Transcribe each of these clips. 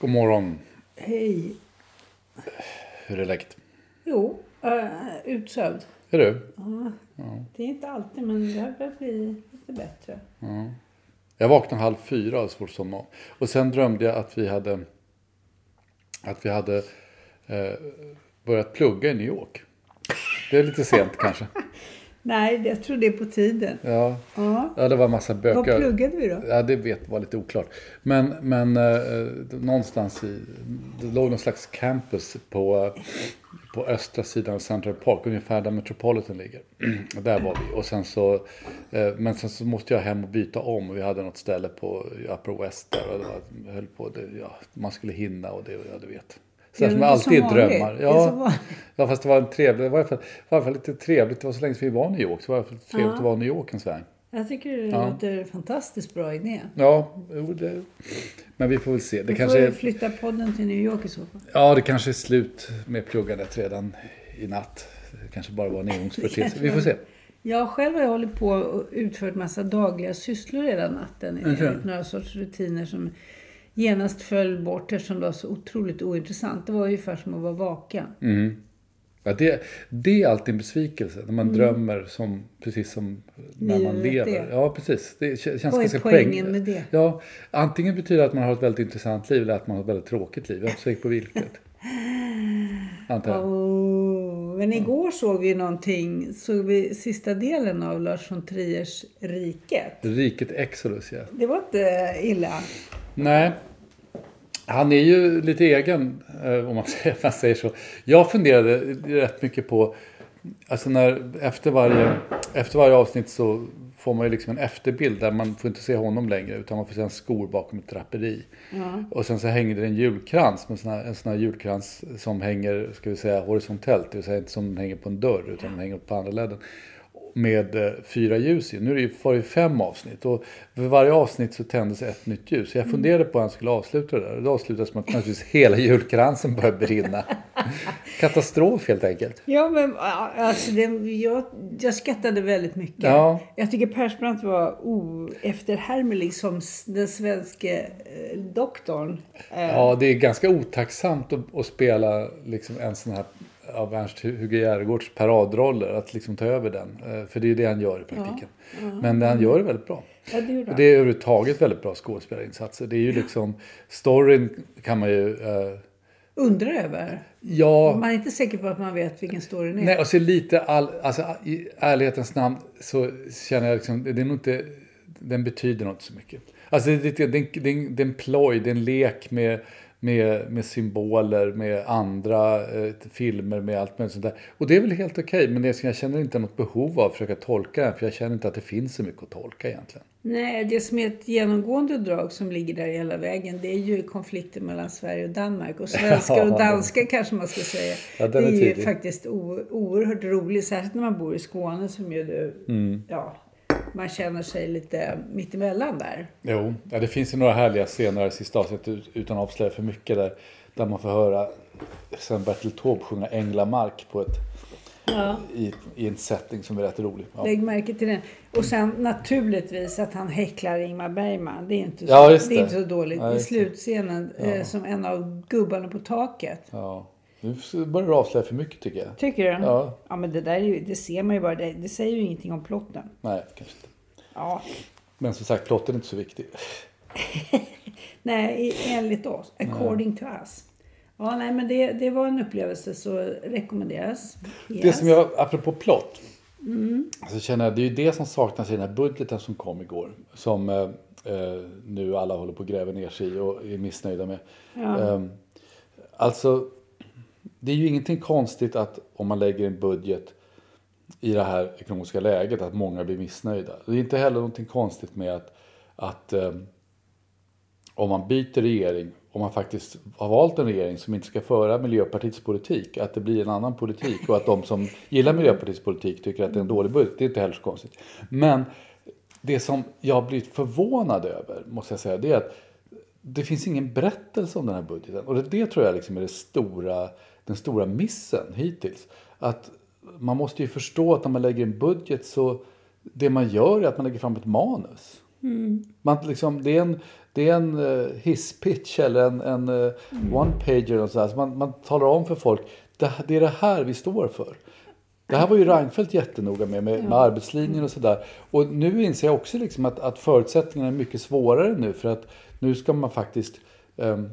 God morgon. Hej. Hur är läget? Jo, uh, utsövd. Är du? Ja. Det är inte alltid, men det börjar bli lite bättre. Jag vaknade halv fyra och svårt somna om. Och sen drömde jag att vi hade, att vi hade eh, börjat plugga i New York. Det är lite sent kanske. Nej, jag tror det är på tiden. Ja, Ja. ja det var en massa böcker. Vad pluggade vi då? Ja, det vet var lite oklart. Men, men eh, någonstans i... Det låg någon slags campus på, eh, på östra sidan av Central Park, ungefär där Metropolitan ligger. Där var vi. Och sen så, eh, men sen så måste jag hem och byta om. Och vi hade något ställe på Upper West där. Och det var, höll på, det, ja, man skulle hinna och det, ja du vet. Så Ja, som det alltid som drömmar. Det Ja, ja, fast det var en trevlig, det var i alla fall, det var i alla fall lite trevligt. Det var så länge sedan vi var i New York. Så det var alla fall trevligt att vara i New York en sväng. Jag tycker det Ja. låter en fantastiskt bra idé. Ja, det, men vi får väl se. Det Vi kanske får är, flytta podden till New York i så fall. ja, det kanske är slut med pluggandet redan i natt. Det kanske bara var en engångsföreteelse. Vi får se. Jag själv har hållit på och utfört massa dagliga sysslor redan natten. Enligt några sorts rutiner som genast föll bort eftersom det var så otroligt ointressant. Det var ungefär som att vara vaken. Mm. Ja, det, det är alltid en besvikelse när man drömmer som, precis som när man Mm. Livet lever. är. Ja, precis. Det kän- känns Vad är poängen poäng- med det? Ja, antingen betyder det att man har ett väldigt intressant liv eller att man har ett väldigt tråkigt liv. Jag är inte säker på vilket. Antar jag. Oh, men igår såg vi någonting, såg vi sista delen av Lars von Triers Riket. Riket Exodus, ja. Det var inte illa. Nej. Han är ju lite egen, eh, om man säger, man säger så. Jag funderade rätt mycket på, alltså när, efter varje, efter varje avsnitt så får man ju liksom en efterbild där man får inte se honom längre utan man får se en skor bakom ett draperi. Och sen så hänger det en julkrans, med sån här, en sån här julkrans som hänger, ska vi säga, horisontellt. Det vill säga inte som den hänger på en dörr utan den hänger på andra ledden. Med eh, fyra ljus i. Nu är det ju, var det fem avsnitt och för varje avsnitt så tändes ett nytt ljus. Jag funderade på hur han skulle avsluta det där. Det avslutades med att naturligtvis hela julkransen började brinna. Katastrof helt enkelt. Ja, men alltså det, jag, jag skrattade väldigt mycket. Ja. Jag tycker Persbrandt var oefterhärmlig som den svenske eh, doktorn. Ja, det är ganska otacksamt att, att spela liksom en sån här av Ernst-Hugo Järegårds paradroller. Att liksom ta över den. Eh, För det är ju det han gör i praktiken. Men det han gör är väldigt bra. Ja, det det är överhuvudtaget väldigt bra skådespelarinsatser. Det är ju liksom, storyn kan man ju, eh, Undrar över. ja, Man är inte säker på att man vet vilken story det är. nej och så lite, all, alltså i ärlighetens namn så känner jag liksom, det är nog inte, den betyder nog inte så mycket. Alltså det, det, det, det, det är en ploj, det är en lek med, med, med symboler, med andra eh, filmer, med allt möjligt sånt där. Och det är väl helt okej, men det, jag känner inte något behov av att försöka tolka den, för jag känner inte att det finns så mycket att tolka egentligen. Nej, det som är ett genomgående drag som ligger där hela vägen det är ju konflikten mellan Sverige och Danmark. Och svenskar och danskar kanske man ska säga. Ja, det är är ju faktiskt o- oerhört roligt, särskilt när man bor i Skåne som ju du, Mm. ja, man känner sig lite mittemellan där. Jo, ja, det finns ju några härliga scener i sista avsnittet ut- utan att avslöja för mycket där. Där man får höra sen Bertil Taube sjunga Änglamark på ett, i, i en setting som är rätt rolig. Ja. Lägg märke till den. Och sen naturligtvis att han häcklar Ingmar Bergman. Det är inte så, Ja, just det är det. inte så dåligt. Ja, I det. slutscenen eh, som en av gubbarna på taket. Ja. Nu börjar du avslöja för mycket tycker jag. Tycker du? Ja. Ja men det där är ju, det ser man ju bara. Det, det säger ju ingenting om plotten. Nej, kanske inte. Ja. Men som sagt, plotten är inte så viktig. Nej, enligt oss. According to us. Ja, nej men det, det var en upplevelse så rekommenderas. Yes. Det som jag, apropå plott, så känner jag det är ju det som saknas i den här budgeten som kom igår. Som eh, eh, nu alla håller på att gräva ner sig i och är missnöjda med. Eh, alltså, det är ju ingenting konstigt att om man lägger en budget i det här ekonomiska läget att många blir missnöjda. Det är inte heller någonting konstigt med att, att um, om man byter regering, om man faktiskt har valt en regering som inte ska föra Miljöpartiets politik, att det blir en annan politik och att de som gillar Miljöpartiets politik tycker att det är en dålig budget, det är inte heller så konstigt. Men det som jag har blivit förvånad över, måste jag säga, det är att det finns ingen berättelse om den här budgeten. Och det, det tror jag liksom är det stora, den stora missen hittills. Att man måste ju förstå att när man lägger en budget så det man gör är att man lägger fram ett manus. Man liksom, det är en, det är en uh, hisspitch eller en, en uh, one-pager. Och så. Så man, man talar om för folk, det, det är det här vi står för. Det här var ju Reinfeldt jättenoga med, med, med arbetslinjen och sådär. Och nu inser jag också liksom att, att förutsättningarna är mycket svårare nu. För att nu ska man faktiskt ehm,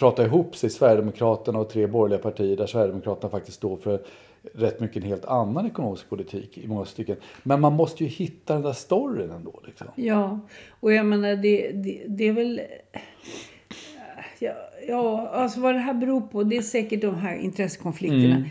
prata ihop sig, Sverigedemokraterna och tre borgerliga partier, där Sverigedemokraterna faktiskt står för rätt mycket en helt annan ekonomisk politik i många stycken. Men man måste ju hitta den där storyn ändå. Liksom. Ja, och jag menar det, det, det är väl... Ja, ja, alltså vad det här beror på, det är säkert de här intressekonflikterna.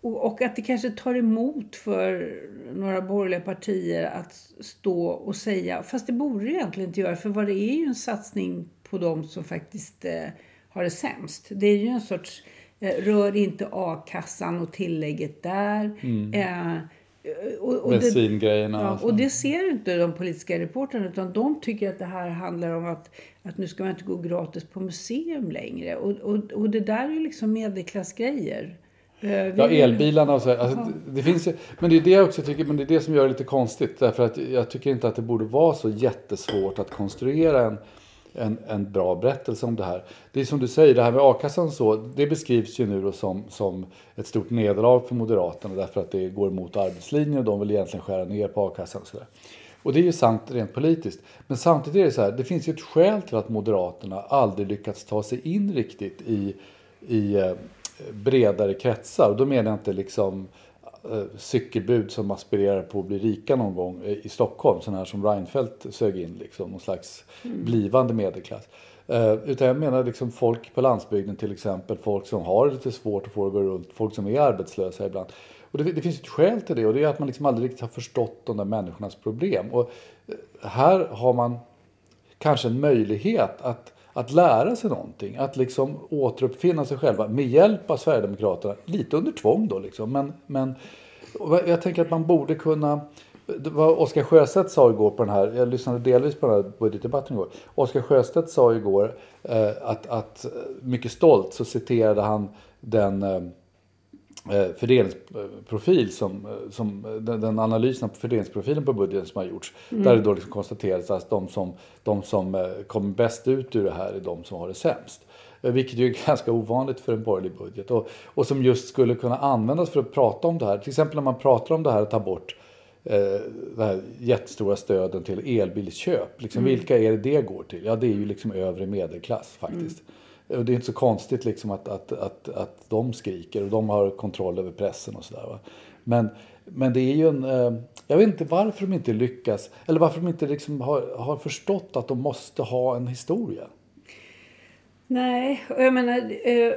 Och, och att det kanske tar emot för några borgerliga partier att stå och säga, fast det borde det egentligen inte göra, för vad det är ju en satsning på de som faktiskt eh, har det sämst. Det är ju en sorts, eh, rör inte a-kassan och tillägget där. Eh, och, och det- Bensingrejerna. Ja, och det ser inte de politiska reportrarna utan de tycker att det här handlar om att, att nu ska man inte gå gratis på museum längre. Och, och, och det där är ju liksom medelklassgrejer. Eh, Ja, elbilarna och så. Alltså, det, det finns ju, men det är det jag också tycker, men det är det som gör det lite konstigt. Därför att jag tycker inte att det borde vara så jättesvårt att konstruera en, en, en bra berättelse om det här. Det är som du säger, det här med a-kassan så, det beskrivs ju nu då som, som ett stort nederlag för Moderaterna därför att det går emot arbetslinjen och de vill egentligen skära ner på a-kassan och sådär. Och det är ju sant rent politiskt. Men samtidigt är det så här, det finns ju ett skäl till att Moderaterna aldrig lyckats ta sig in riktigt i, i eh, bredare kretsar. Och då menar jag inte liksom cykelbud som aspirerar på att bli rika någon gång eh, i Stockholm. Sådana här som Reinfeldt sög in, liksom, någon slags blivande medelklass. Eh, utan jag menar liksom folk på landsbygden till exempel. Folk som har lite svårt att få det att gå runt. Folk som är arbetslösa ibland. Och det, det finns ett skäl till det och det är att man liksom aldrig riktigt har förstått de där människornas problem. Och eh, här har man kanske en möjlighet att, att lära sig någonting. Att liksom återuppfinna sig själva med hjälp av Sverigedemokraterna. Lite under tvång då liksom. Men, men jag tänker att man borde kunna Vad Oskar Sjöstedt sa igår på den här, jag lyssnade delvis på den här budgetdebatten igår. Oskar Sjöstedt sa igår eh, att, att mycket stolt så citerade han den eh, fördelningsprofil som, eh, som eh, den, den analysen på fördelningsprofilen på budgeten som har gjorts. Där det då liksom konstateras att de som, de som eh, kommer bäst ut ur det här är de som har det sämst. Eh, Vilket ju är ganska ovanligt för en borgerlig budget. Och, och som just skulle kunna användas för att prata om det här. Till exempel när man pratar om det här att ta bort eh, de här jättestora stöden till elbilsköp. Liksom, Vilka är det det går till? Ja, det är ju liksom övre medelklass faktiskt. Och det är inte så konstigt liksom att, att, att, att de skriker och de har kontroll över pressen och sådär. Men, men det är ju en... Eh, jag vet inte varför de inte lyckas, eller varför de inte liksom har, har förstått att de måste ha en historia. Nej, och jag menar... Eh,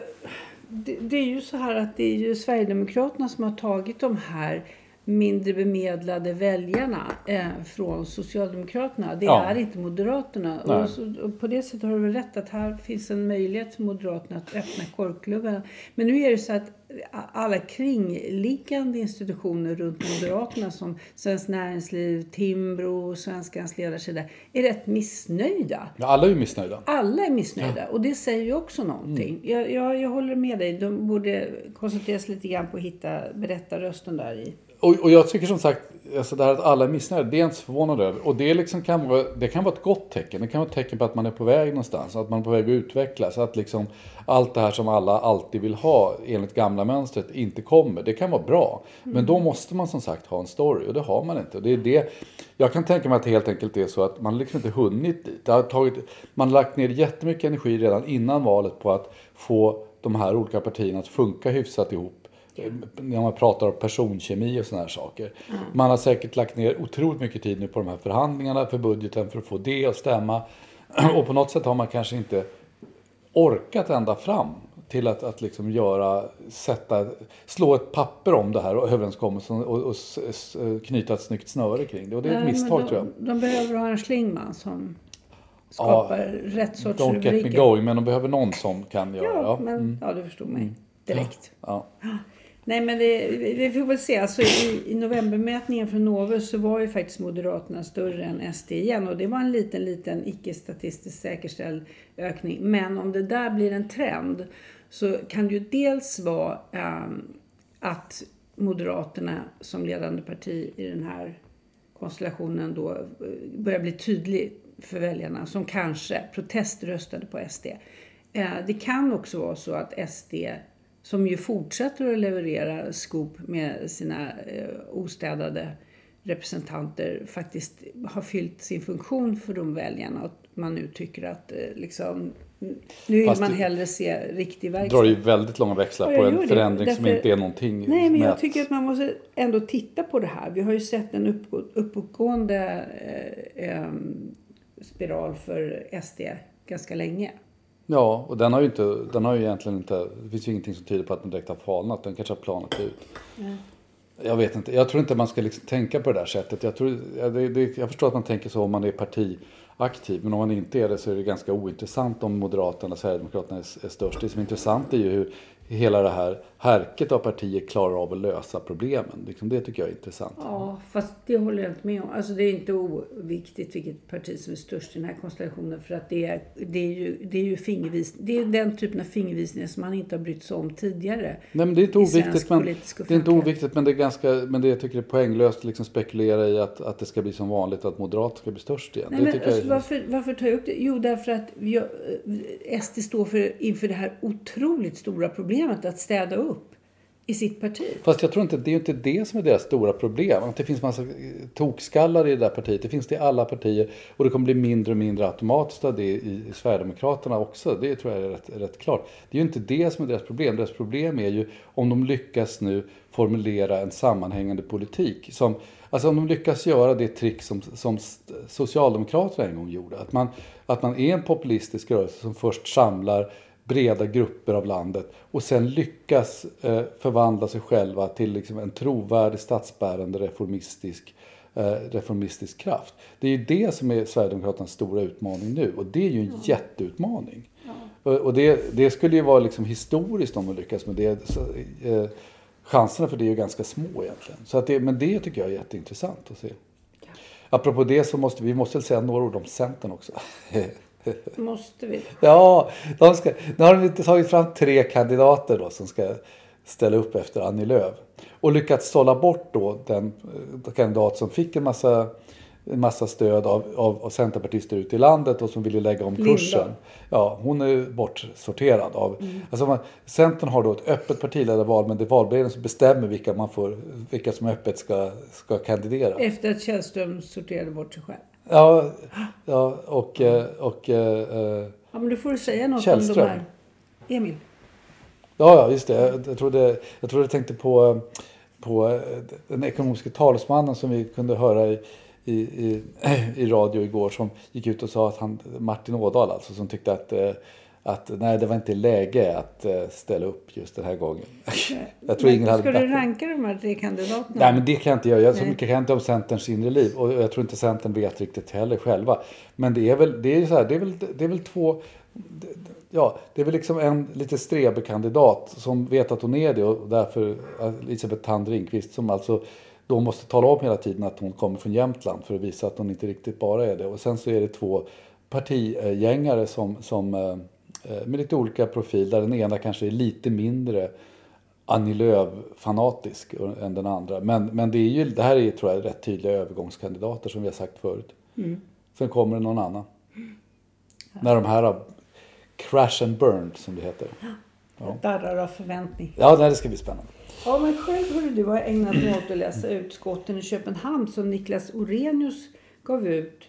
det, det är ju så här att det är ju Sverigedemokraterna som har tagit de här mindre bemedlade väljarna eh, från Socialdemokraterna. Det Ja. är inte Moderaterna. Och, så, och på det sättet har du väl rätt att här finns en möjlighet för Moderaterna att öppna korvklubben. Men nu är det så att alla kringliggande institutioner runt Moderaterna som Svenskt Näringsliv, Timbro, Svenskans ledarsida är rätt missnöjda. Ja, alla är ju missnöjda. Alla är missnöjda och det säger ju också någonting. Jag, jag, jag håller med dig. De borde koncentrera sig lite grann på att hitta berättarrösten där i. Och, och jag tycker som sagt, alltså det här att alla är missnöjda, det är jag inte så förvånad över. Och det, liksom kan vara, det kan vara ett gott tecken. Det kan vara ett tecken på att man är på väg någonstans. Att man är på väg att utvecklas. Att liksom allt det här som alla alltid vill ha enligt gamla mönstret inte kommer. Det kan vara bra. Men då måste man som sagt ha en story och det har man inte. Och Det är det, jag kan tänka mig att det helt enkelt är så att man liksom inte hunnit dit. Det har tagit, man har lagt ner jättemycket energi redan innan valet på att få de här olika partierna att funka hyfsat ihop när man pratar om personkemi och sådana här saker. Man har säkert lagt ner otroligt mycket tid nu på de här förhandlingarna för budgeten för att få det att stämma. Och på något sätt har man kanske inte orkat ända fram till att, att liksom göra, sätta, slå ett papper om det här och överenskommelsen och, och s, knyta ett snyggt snöre kring det. Och det är ett Nej, misstag de, tror jag. De behöver ha en Schlingman som skapar rätt sorts Don't get me rubriker. going, men de behöver någon som kan göra. Ja, Ja, men mm. ja, du förstod mig direkt. ja. Nej, men det, vi får väl se. Alltså, i, I novembermätningen från Novus så var ju faktiskt Moderaterna större än SD igen. Och det var en liten, liten icke-statistiskt säkerställd ökning. Men om det där blir en trend så kan det ju dels vara ehm, att Moderaterna som ledande parti i den här konstellationen då eh, börjar bli tydlig för väljarna som kanske proteströstade på SD. Eh, Det kan också vara så att SD som ju fortsätter att leverera skop med sina eh, ostädade representanter faktiskt har fyllt sin funktion för de väljarna. Och att man nu tycker att eh, liksom, nu vill Fast man hellre se riktig verksamhet. Drar ju väldigt långa växlar Ja, på en förändring som Därför- inte är någonting Nej, men jag tycker att man måste ändå titta på det här. Vi har ju sett en uppgå- uppåtgående eh, em, spiral för SD ganska länge. Ja, och den har ju, inte, den har ju egentligen inte... Det finns ju ingenting som tyder på att den direkt har falnat. Den kanske har planat ut. Jag vet inte. Jag tror inte man ska liksom tänka på det där sättet. Jag, tror, det, det, jag förstår att man tänker så om man är partiaktiv. Men om man inte är det så är det ganska ointressant om Moderaterna och Sverigedemokraterna är, är störst. Det som är intressant är ju hur hela det här härket av partier klarar av att lösa problemen. Liksom det tycker jag är intressant. Ja, fast det håller jag inte med om. Alltså det är inte oviktigt vilket parti som är störst i den här konstellationen. För att det är, det är ju, det är ju fingervis, det är den typen av fingervisningar som man inte har brytt sig om tidigare. Nej, men det är inte oviktigt. Men, det är inte oviktigt men det är ganska, men det jag tycker är poänglöst att liksom spekulera i att, att det ska bli som vanligt att Moderat ska bli störst igen. Nej, men alltså, jag är, varför, varför tar jag upp det? Jo, därför att vi, eh, SD står för, inför det här otroligt stora problemet att städa upp i sitt parti. Fast jag tror inte, det är ju inte det som är deras stora problem. Att det finns massa eh, tokskallar i det där partiet. Det finns det i alla partier. Och det kommer bli mindre och mindre automatiskt av det i, i Sverigedemokraterna också. Det tror jag är rätt, rätt klart. Det är ju inte det som är deras problem. Deras problem är ju om de lyckas nu formulera en sammanhängande politik. Som, alltså om de lyckas göra det trick som, som Socialdemokraterna en gång gjorde. Att man, att man är en populistisk rörelse som först samlar breda grupper av landet och sen lyckas eh, förvandla sig själva till liksom en trovärdig statsbärande reformistisk, eh, reformistisk kraft. Det är ju det som är Sverigedemokraternas stora utmaning nu och det är ju en jätteutmaning. Och, och det, det skulle ju vara liksom historiskt om de lyckas med det. Så, eh, chanserna för det är ju ganska små egentligen. Så att det, men det tycker jag är jätteintressant att se. Apropå det så måste vi måste säga några ord om Centern också. Måste vi? Ja, de ska, nu har de inte tagit fram tre kandidater då som ska ställa upp efter Annie Lööf. Och lyckats sålla bort då den eh, kandidat som fick en massa, en massa stöd av, av, av centerpartister ute i landet och som ville lägga om kursen. Ja, hon är bortsorterad. Av, alltså man, Centern har då ett öppet partiledarval men det är valberedningen som bestämmer vilka, man får, vilka som öppet ska, ska kandidera. Efter att Källström sorterade bort sig själv. Ja, ja och, eh, och eh, eh, Ja, men då får du säga något om Källström. de här. Emil. Ja, ja, just det. Jag, jag, trodde, jag trodde jag tänkte på, på eh, den ekonomiska talesmannen som vi kunde höra i, i, i, i radio igår som gick ut och sa att han, Martin Ådahl alltså, som tyckte att, eh, att nej, det var inte läge att eh, ställa upp just den här gången. jag tror ingen hade Ska du ranka de här tre kandidaterna? Nej, men det kan jag inte göra. Jag så mycket kan jag inte om Centerns inre liv. Och jag tror inte Centern vet riktigt heller själva. Men det är väl, det är så här, det är väl, det är väl två... Ja, det är väl liksom en lite streberkandidat som vet att hon är det och därför Elisabeth Thand Ringqvist som alltså då måste tala om hela tiden att hon kommer från Jämtland för att visa att hon inte riktigt bara är det. Och sen så är det två partigängare som, som eh, eh, med lite olika profil där den ena kanske är lite mindre Annie Lööf-fanatisk än den andra. Men, men det, är ju, det här är tror jag rätt tydliga övergångskandidater som vi har sagt förut. Sen kommer det någon annan. När de här har crash and burn som det heter. Darrar av förväntning. Ja, det ska bli spännande. Ja, men själv hörru, du har ägnat mig åt att läsa ut Skotten i Köpenhamn som Niklas Orenius gav ut.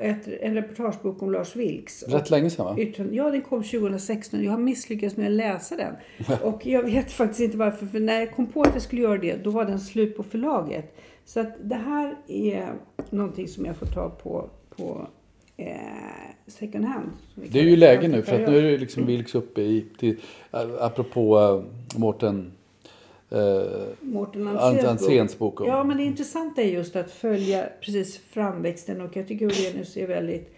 Ett, en reportagebok om Lars Vilks. Rätt länge sedan va? Ja, den kom 2016. Jag har misslyckats med att läsa den. Och jag vet faktiskt inte varför. För när jag kom på att jag skulle göra det, då var den slut på förlaget. Så att det här är någonting som jag får ta på, på eh, second hand. Det är ju läge nu för att nu är det liksom Vilks uppe i, till, apropå uh, Mårten Ant- Andréns bok om- Ja, men det intressanta är just att följa precis framväxten och jag tycker Orenius är väldigt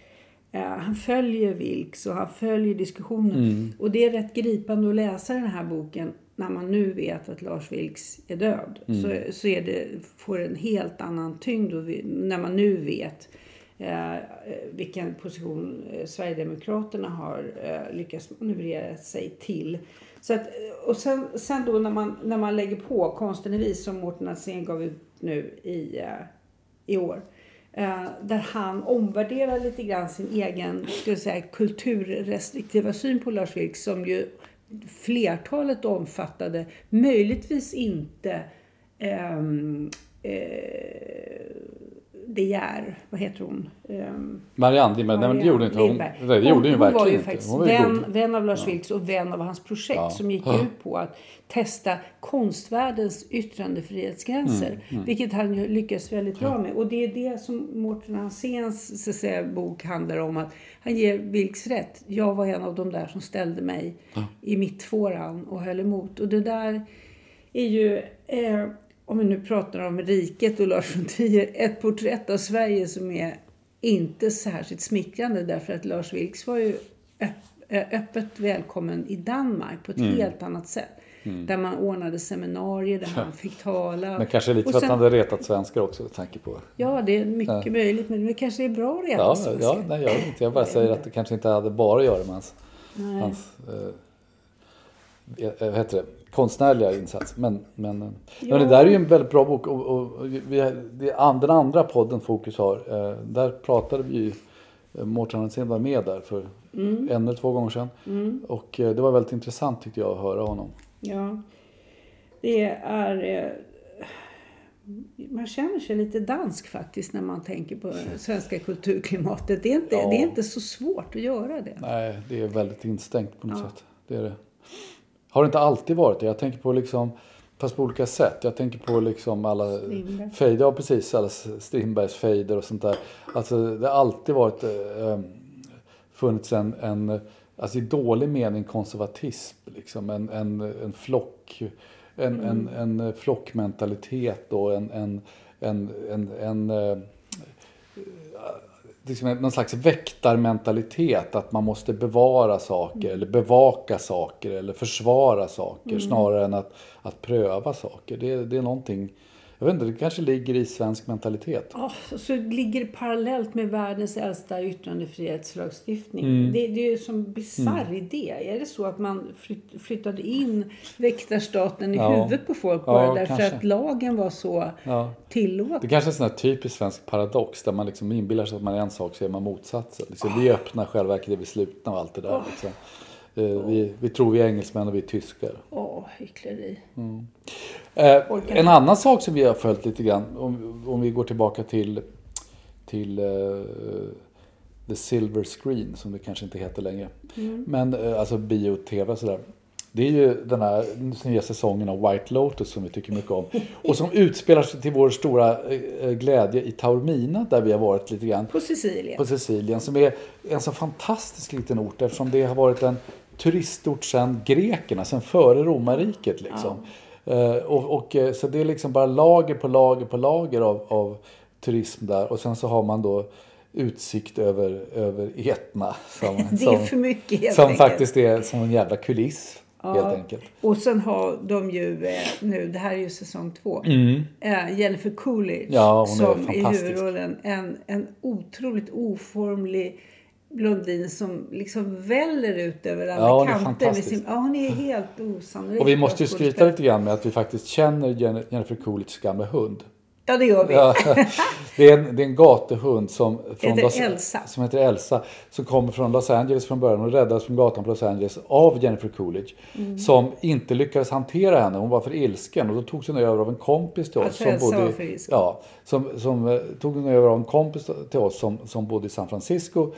eh, han följer Vilks och han följer diskussionen. Mm. Och det är rätt gripande att läsa den här boken när man nu vet att Lars Vilks är död. Mm. Så, så är det, får en helt annan tyngd och vi, när man nu vet eh, vilken position eh, Sverigedemokraterna har eh, lyckats manövrera sig till. Så att, och sen, sen då när man, när man lägger på Konsten i vis som Mårten Alsén gav ut nu i, eh, i år. Eh, där han omvärderar lite grann sin egen ska jag säga, kulturrestriktiva syn på Lars Vilks som ju flertalet omfattade. Möjligtvis inte ehm, eh, de Geer, vad heter hon? Ehm, Marianne, men, nej, men det gjorde inte hon. Lindberg. Det gjorde hon, hon var verkligen ju inte. faktiskt Hon var ju vän, vän av Lars Vilks och vän av hans projekt Ja. som gick Ja. ut på att testa konstvärldens yttrandefrihetsgränser. Mm, Vilket han ju lyckas väldigt bra med. Och det är det som Mårten Hanséns bok handlar om. att Han ger Vilks rätt. Jag var en av de där som ställde mig i mittfåran och höll emot. Och det där är ju, eh, om vi nu pratar om riket och Lars von Trier, ett porträtt av Sverige som är inte särskilt smickrande därför att Lars Vilks var ju öpp, öppet välkommen i Danmark på ett Mm. helt annat sätt. Där man ordnade seminarier där han fick tala. Men kanske lite Och för att han hade retat svenskar också med tanke på. Ja, det är mycket möjligt. Men det kanske är bra att reta Ja, svenskar. ja nej, jag inte. Jag bara säger att det kanske inte hade bara att göra med hans, hans eh, vad heter det? konstnärliga insats. Men, men, ja. men det där är ju en väldigt bra bok. Och, och, och vi, den andra podden Fokus har, eh, där pratade vi ju eh, Mårten Hansen var med där för Mm. en eller två gånger sedan. Och eh, det var väldigt intressant tyckte jag att höra honom. Ja, det är... eh, Man känner sig lite dansk faktiskt när man tänker på det svenska kulturklimatet. Det är inte, Ja. det är inte så svårt att göra det. Nej, det är väldigt instängt på något sätt. Det är det. Har det inte alltid varit det? Jag tänker på liksom, fast på olika sätt. Jag tänker på liksom alla fejder, ja precis, alla Strindbergs fejder och sånt där. Alltså det har alltid varit, eh, funnits en, en, alltså i dålig mening konservatism. Liksom. En, en, en flock, en, en, en flockmentalitet och en, en, en, en, en eh, liksom någon slags väktarmentalitet. Att man måste bevara saker eller bevaka saker eller försvara saker snarare än att, att pröva saker. Det, det är någonting, jag vet inte, det kanske ligger i svensk mentalitet. Ja, så ligger det parallellt med världens äldsta yttrandefrihetslagstiftning. Mm. Det, det är ju som bisarr idé. Är det så att man flytt, flyttade in väktarstaten i Ja. huvudet på folk Ja, bara därför kanske. att lagen var så Ja. tillåten? Det kanske är en sån här typisk svensk paradox där man liksom inbillar sig att man är en sak så är man motsatsen. Liksom, Vi är öppna, själva verket är vi slutna och allt det där. Liksom. Eh, Vi, vi tror vi är engelsmän och vi är tyskar. Åh, hyckleri. Eh, Orkar en annan sak som vi har följt lite grann, om, om vi går tillbaka till, till eh, The Silver Screen, som det kanske inte heter längre. Men eh, alltså bio och tv och sådär. Det är ju den här nya säsongen av White Lotus som vi tycker mycket om. Och som utspelar sig till vår stora eh, glädje i Taormina där vi har varit lite grann På Sicilien. på Sicilien som är en så fantastisk liten ort eftersom det har varit en turistort sedan grekerna, sedan före romarriket. Liksom. Eh, och, och, eh, så det är liksom bara lager på lager på lager av, av turism där. Och sen så har man då utsikt över, över Etna. Som, Det är för mycket helt Som enkelt. faktiskt är som en jävla kuliss. Helt Ja. enkelt. Och sen har de ju eh, nu, det här är ju säsong två, eh, Jennifer Coolidge Mm. Ja, hon är som i huvudrollen. En, en otroligt oformlig blondin som liksom väller ut över alla Ja, kanter. Med fantastisk. sin, ja, hon är helt osannolik. Och vi måste ju skryta lite grann med att vi faktiskt känner Jen- Jennifer Coolidges gamla hund. Ja, det gör vi. Ja, det, är en, det är en gatuhund som, från Heter Los, Elsa. som heter Elsa. Som kommer från Los Angeles från början och räddades från gatan på Los Angeles av Jennifer Coolidge. Mm. Som inte lyckades hantera henne. Hon var för ilsken och då togs hon över av en kompis till oss. Alltså, Elsa var för ilsken. ja, som, som eh, tog hon över av en kompis till oss som, som bodde i San Francisco.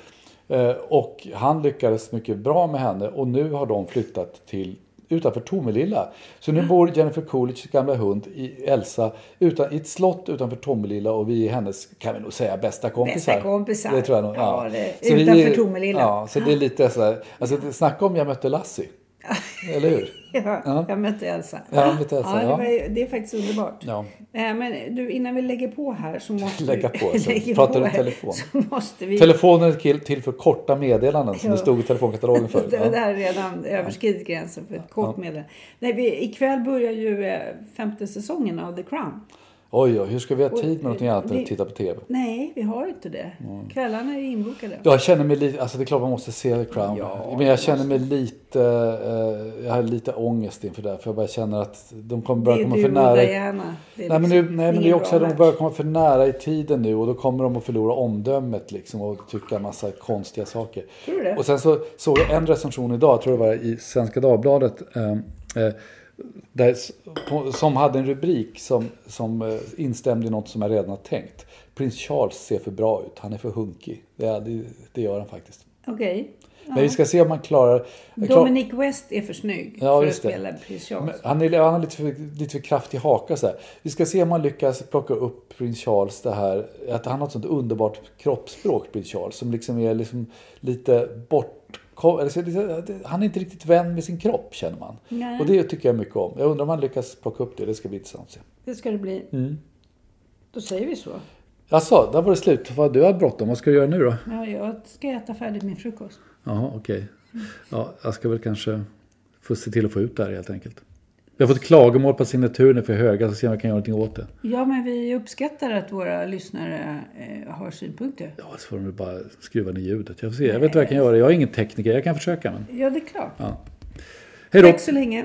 Eh, och han lyckades mycket bra med henne och nu har de flyttat till utanför Tomelilla. Så nu bor Jennifer Coolidges gamla hund i Elsa utan, i ett slott utanför Tomelilla och vi är hennes, kan vi nog säga, bästa kompisar. Bästa kompisar. Det tror jag nog. Ja. Ja, det- Så vi utanför Tomelilla. Ja, så det är lite sådär, alltså det- snacka om jag mötte Lassie. Eller hur? Ja, Ja. Jag mötte Elsa. Ja, jag mötte Elsa, Ja, det, var, det är faktiskt underbart. Ja. Eh, Men du, innan vi lägger på här så måste Lägga vi... på, alltså. lägger Pratar på du här, telefon? Så måste vi... Telefonen är till, för korta meddelanden som det stod i telefonkatalogen förut. Det där har redan överskridit gränsen för ett kort meddelande. Nej, vi, ikväll börjar ju eh, femte säsongen av The Crown. Oj, oj, hur ska vi ha tid med någonting annat än att titta på TV? Nej, vi har inte det. Kvällarna är inbokade. Jag känner mig lite, alltså det är klart man måste se The Crown. Ja, men jag känner mig lite, eh, jag har lite ångest inför det. För jag bara känner att de kommer börja komma du för nära. Det är Nej men, nu, liksom nej men det är också att de börjar komma för nära i tiden nu och då kommer de att förlora omdömet liksom och tycka en massa konstiga saker. Tror du det? Och sen så såg jag en recension idag, jag tror det var i Svenska Dagbladet, eh, eh, där, som hade en rubrik som, som eh, instämde i något som jag redan har tänkt. Prins Charles ser för bra ut, han är för hunkig. Det, det, det gör han faktiskt. Okej. Men vi ska se om han klarar... klar- Dominic West är för snygg Ja, för att spela prins Charles. Men Han är, han har lite för, lite för kraftig haka så här. Vi ska se om han lyckas plocka upp prins Charles det här. Att han har ett sånt underbart kroppsspråk, prins Charles. Som liksom är liksom lite bort... Han är inte riktigt vän med sin kropp känner man. Nej. Och det tycker jag mycket om. Jag undrar om han lyckas plocka upp det. Det ska bli intressant att se. Det ska det bli. Mm. Då säger vi så. Jaså, där var det slut. Vad, du har bråttom. Vad ska du göra nu då? Ja, jag ska äta färdigt min frukost. Jaha, okej. Ja, jag ska väl kanske få se till att få ut det här helt enkelt. Vi har fått klagomål på signaturen är för höga, så se om jag kan göra någonting åt det. Ja, men vi uppskattar att våra lyssnare eh, har synpunkter. Ja, så får de bara skruva ner ljudet. Jag får se. Jag vet vad jag kan göra. Jag är ingen tekniker. Jag kan försöka. Men... Ja, det är klart. Hej då! Tack så länge.